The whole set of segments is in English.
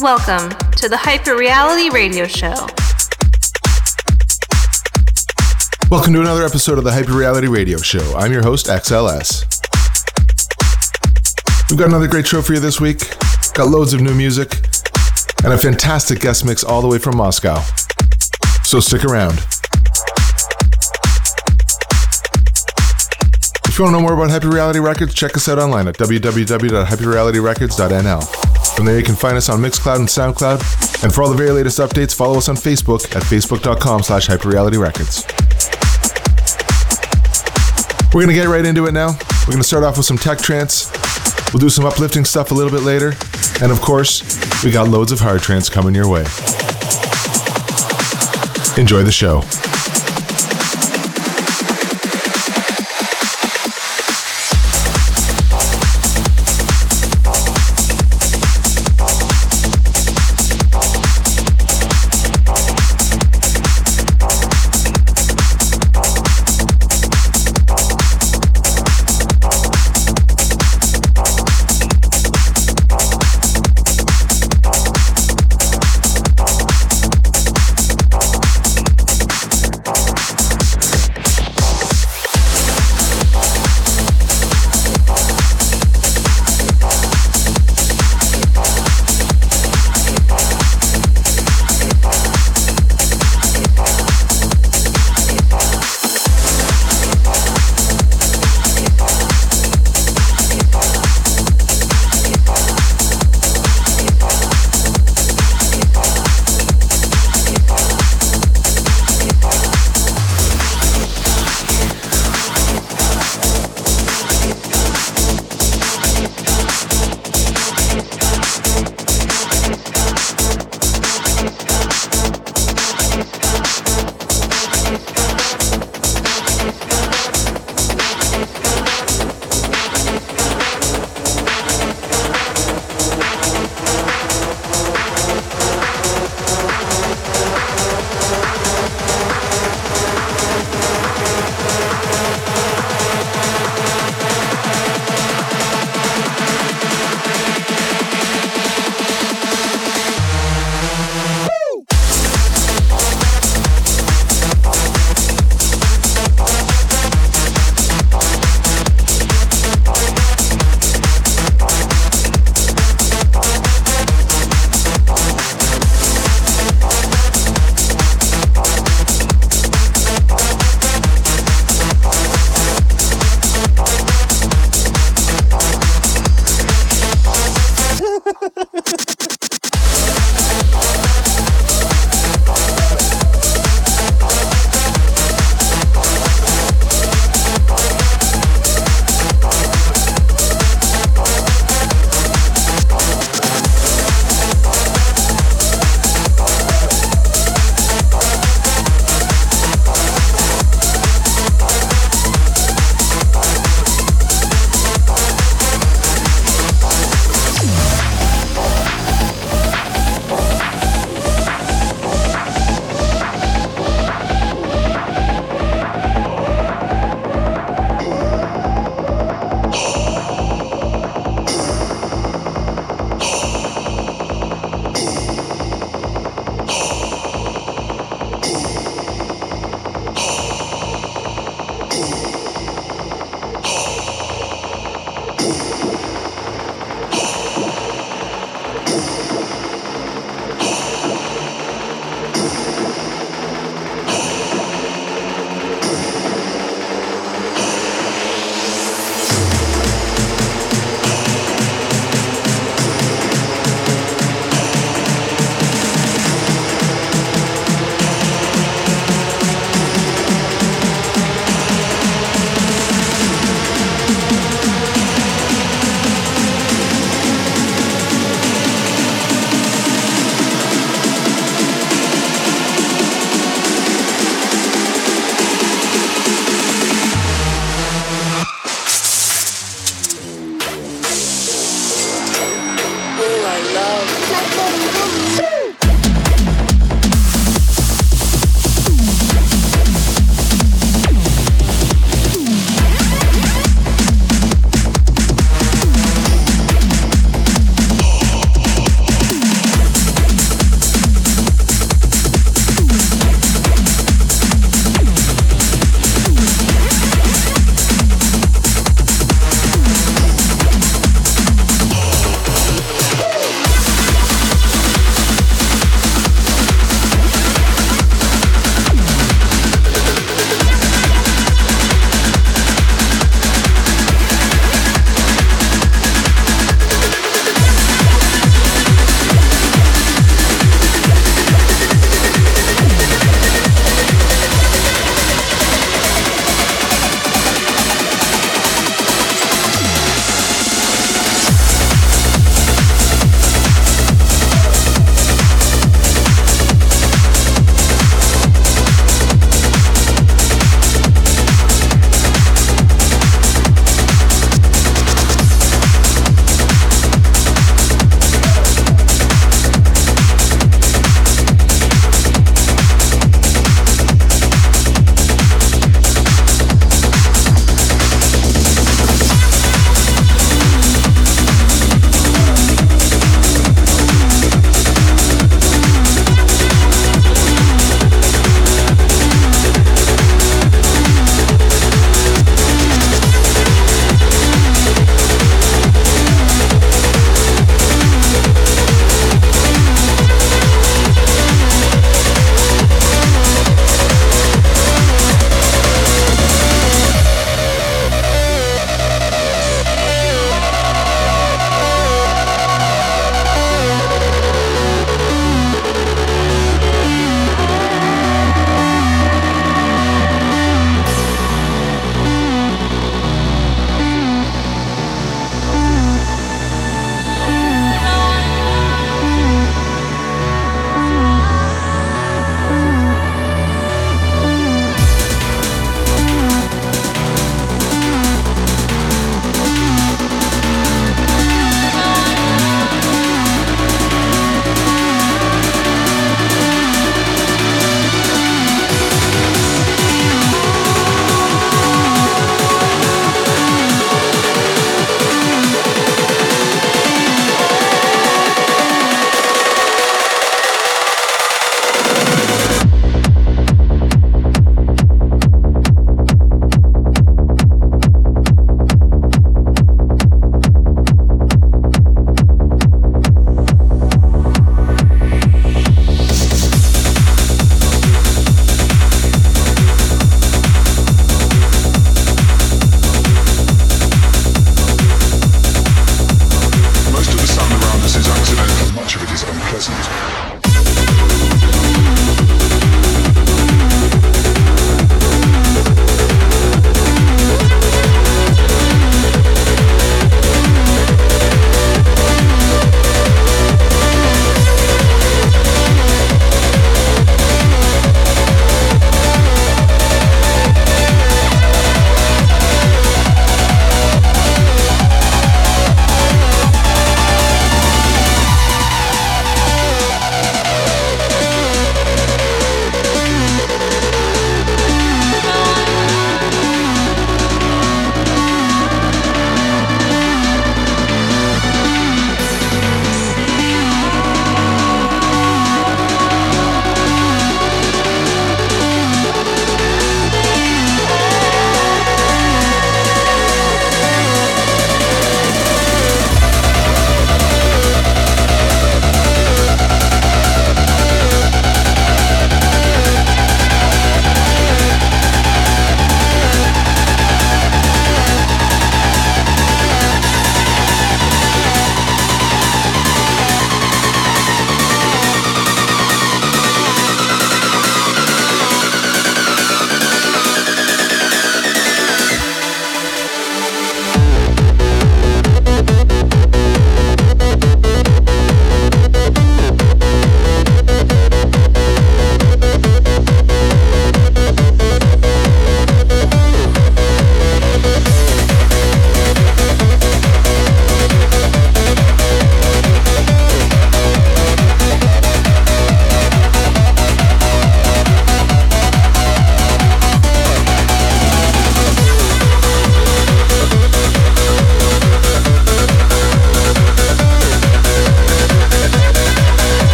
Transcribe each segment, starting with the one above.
Welcome to the Hyper Reality Radio Show. Welcome to another episode of the Hyper Reality Radio Show. I'm your host, XLS. We've got another great show for you this week. Got loads of new music and a fantastic guest mix all the way from Moscow. So stick around. If you want to know more about Hyper Reality Records, check us out online at www.hyperrealityrecords.nl. From there, you can find us on Mixcloud and SoundCloud. And for all the very latest updates, follow us on Facebook at facebook.com slash hyperrealityrecords. We're going to get right into it now. We're going to start off with some tech trance. We'll do some uplifting stuff a little bit later. And of course, we got loads of hard trance coming your way. Enjoy the show.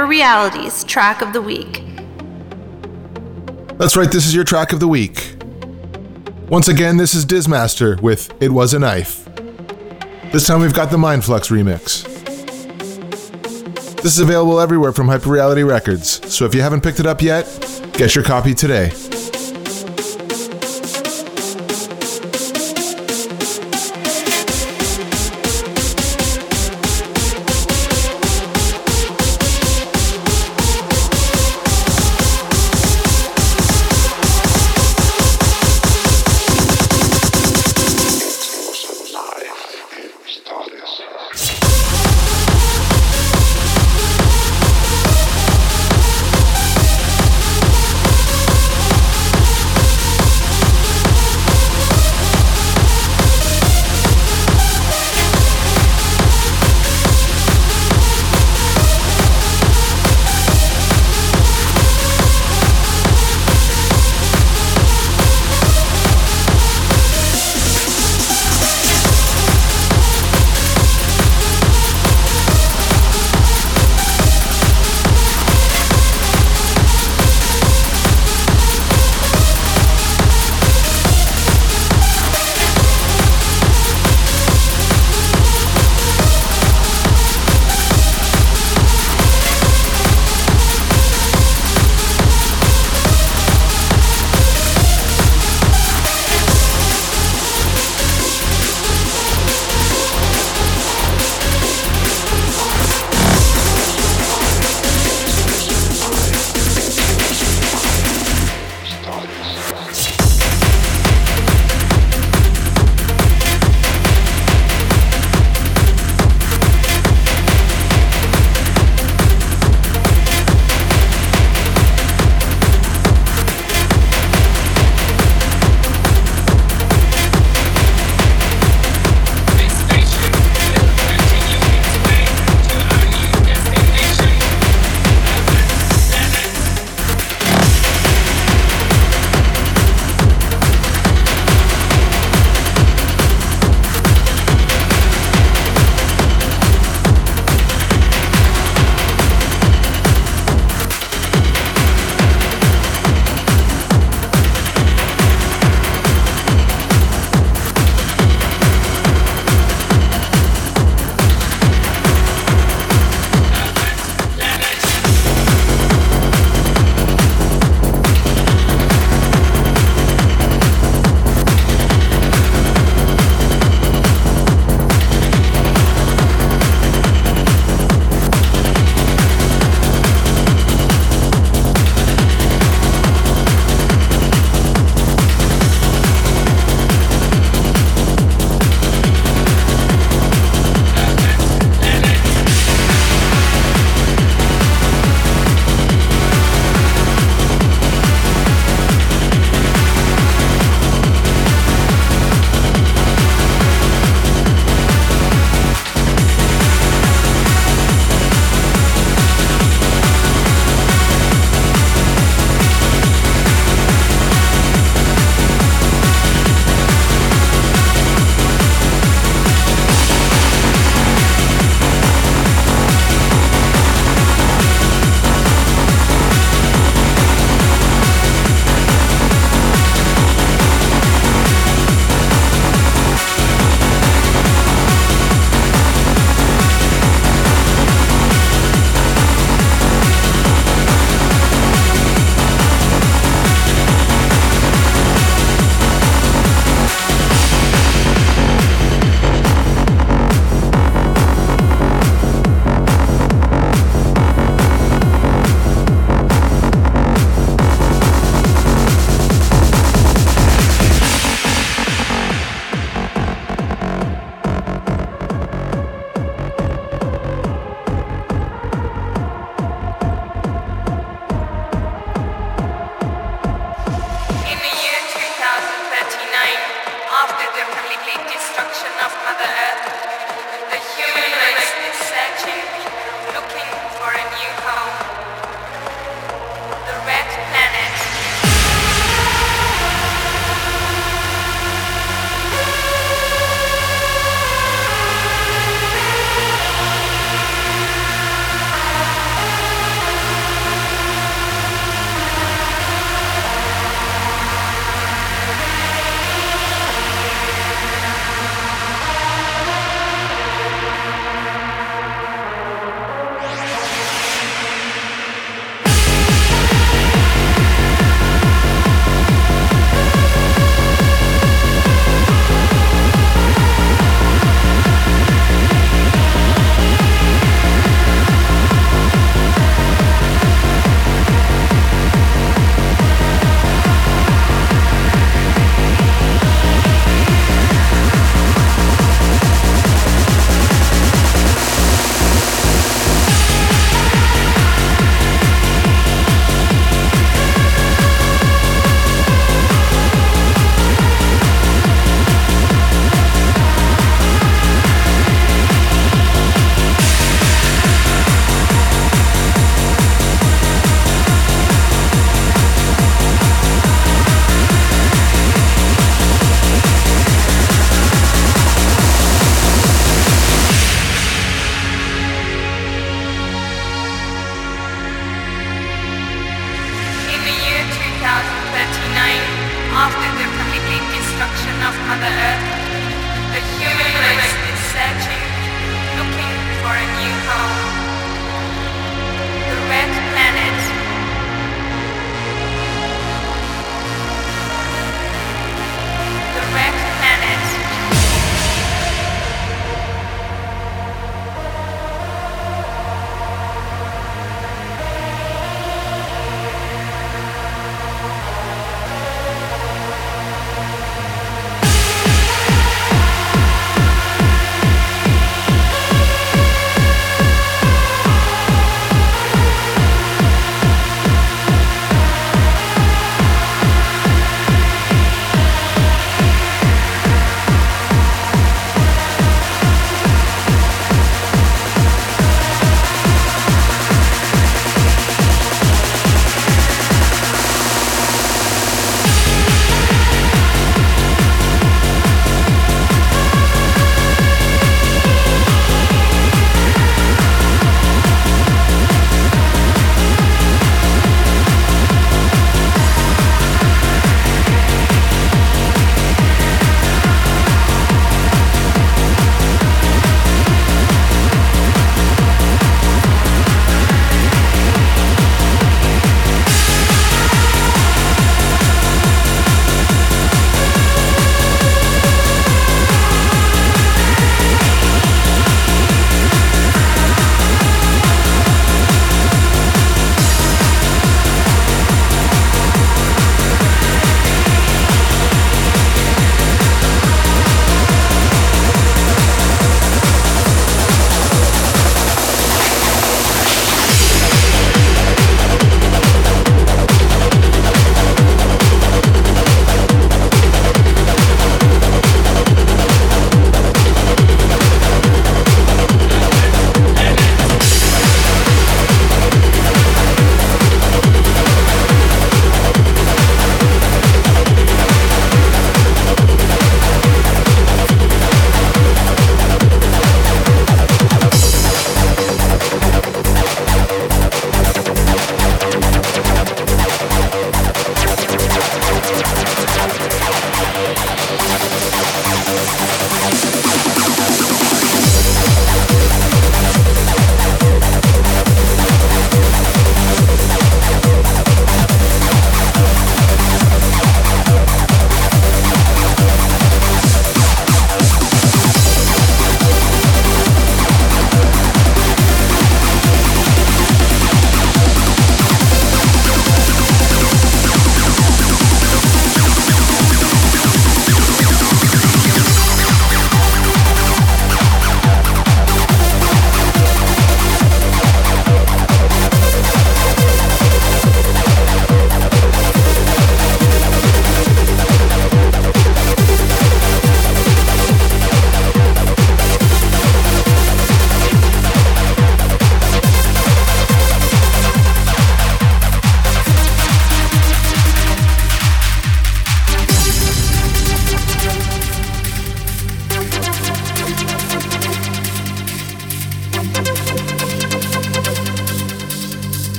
Hyperreality's track of the week. That's right, this is your track of the week. Once again, this is Dismaster with It Was a Knife. This time we've got the Mindflux remix. This is available everywhere from Hyperreality Records, so if you haven't picked it up yet, get your copy today.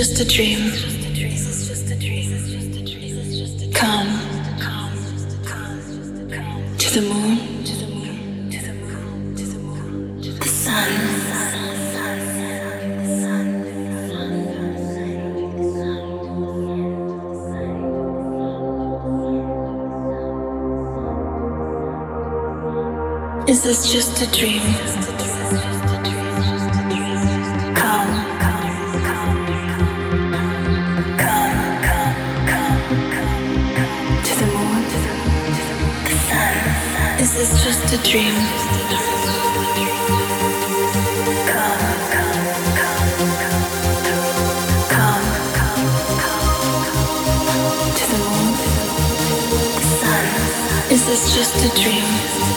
Just a dream. Come to the moon, the sun. Is this just a dream? Just a dream. Come, come, come, come, to the moon, sun. Is this just a dream?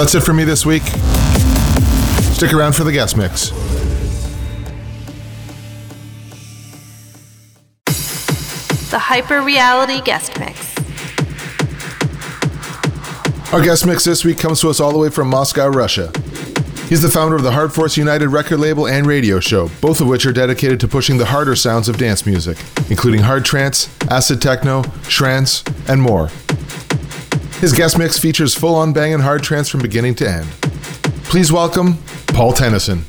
Well, that's it for me this week. Stick around for the guest mix. The Hyper Reality Guest Mix. Our guest mix this week comes to us all the way from Moscow, Russia. He's the founder of the Hard Force United record label and radio show, both of which are dedicated to pushing the harder sounds of dance music, including hard trance, acid techno, trance, and more. His guest mix features full on banging hard trance from beginning to end. Please welcome Paul Tennyson.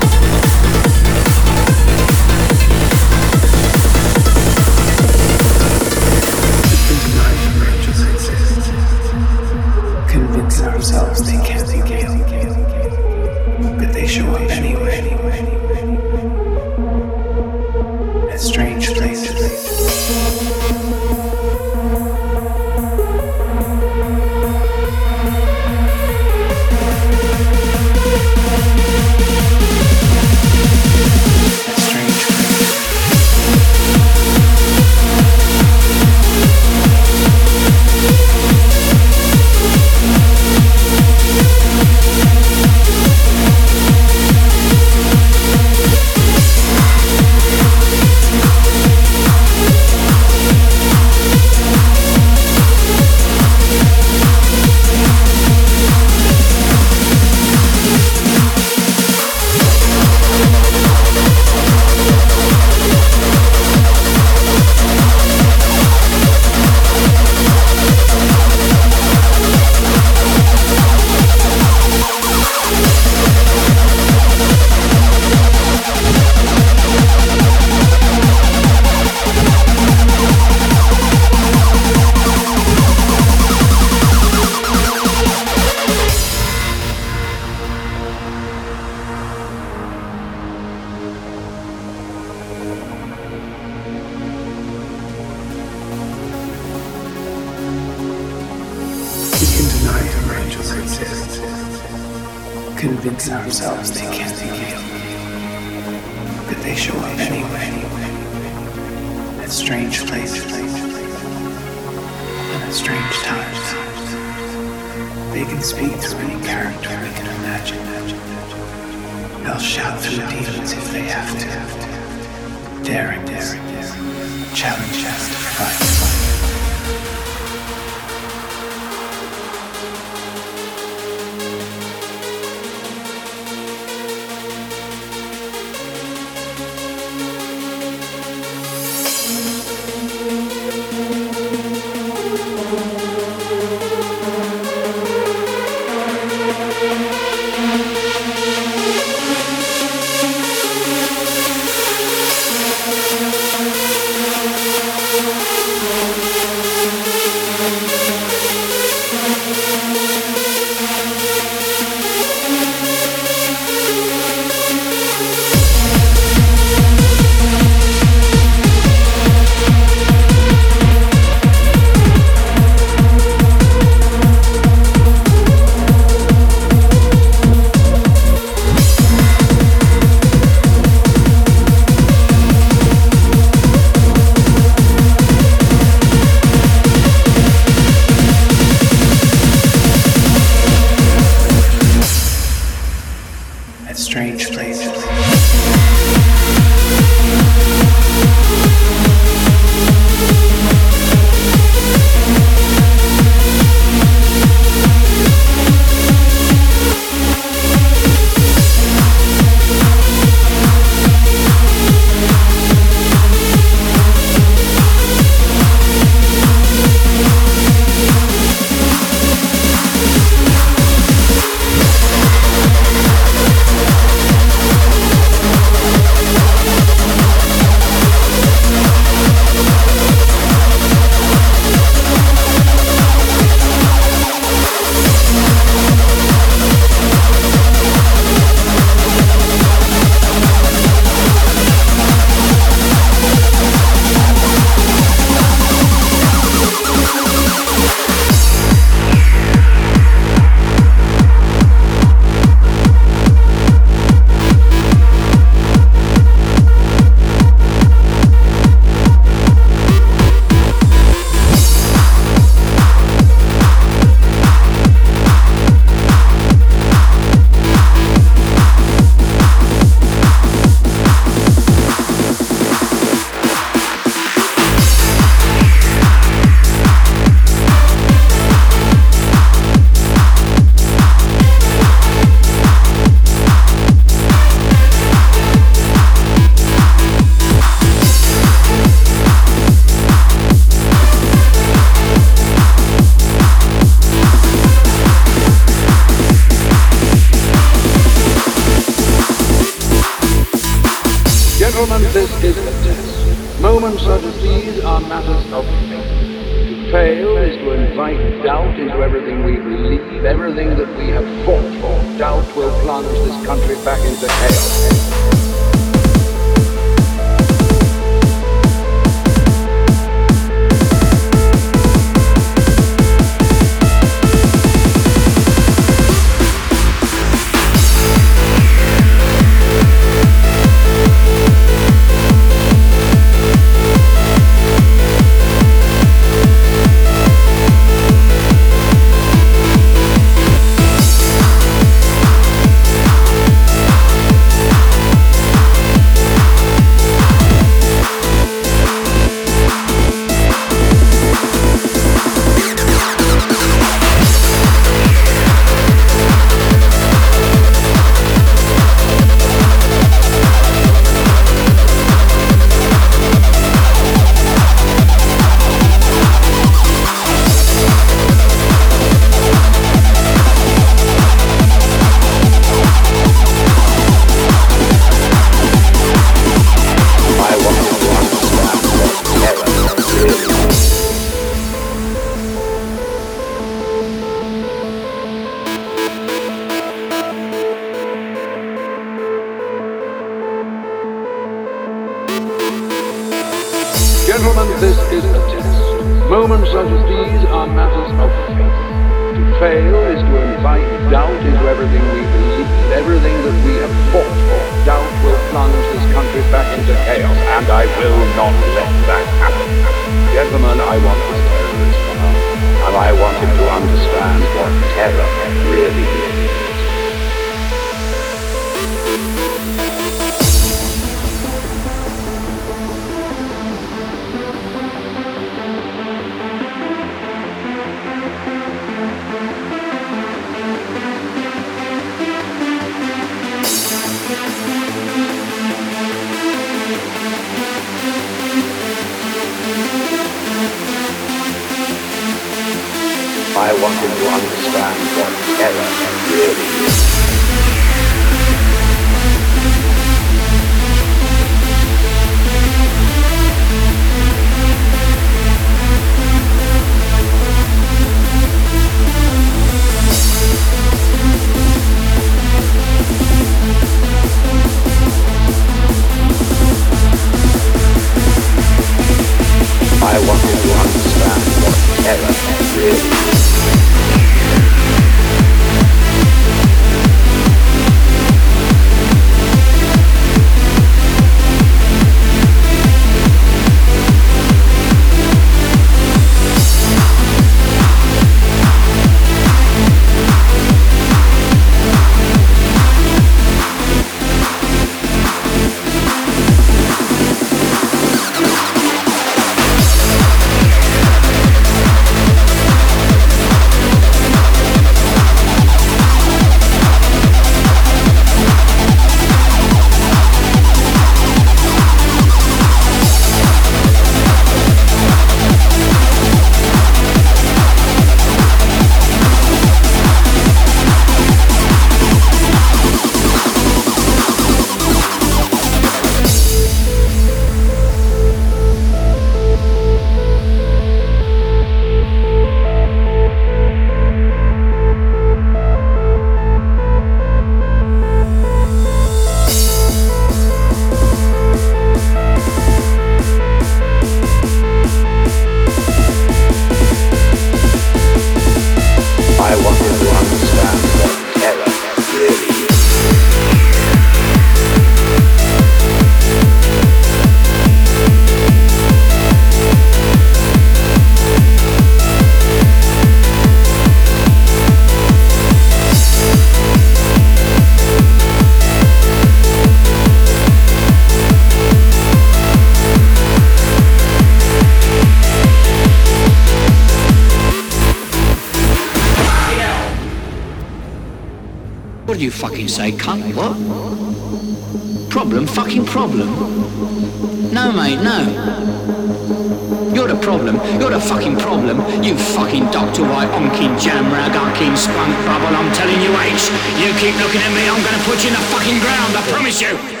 fucking problem. You fucking Dr. White, onkin jam rag, onkin spunk bubble. I'm telling you, H, you keep looking at me, I'm gonna put you in the fucking ground, I promise you.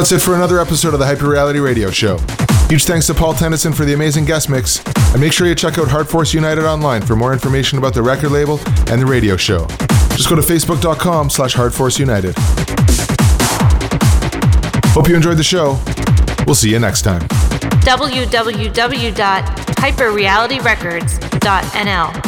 That's it for another episode of the Hyper Reality Radio Show. Huge thanks to Paul Tennyson for the amazing guest mix, and make sure you check out Hard Force United online for more information about the record label and the radio show. Just go to facebook.com slash hardforceunited. Hope you enjoyed the show. We'll see you next time. www.hyperrealityrecords.nl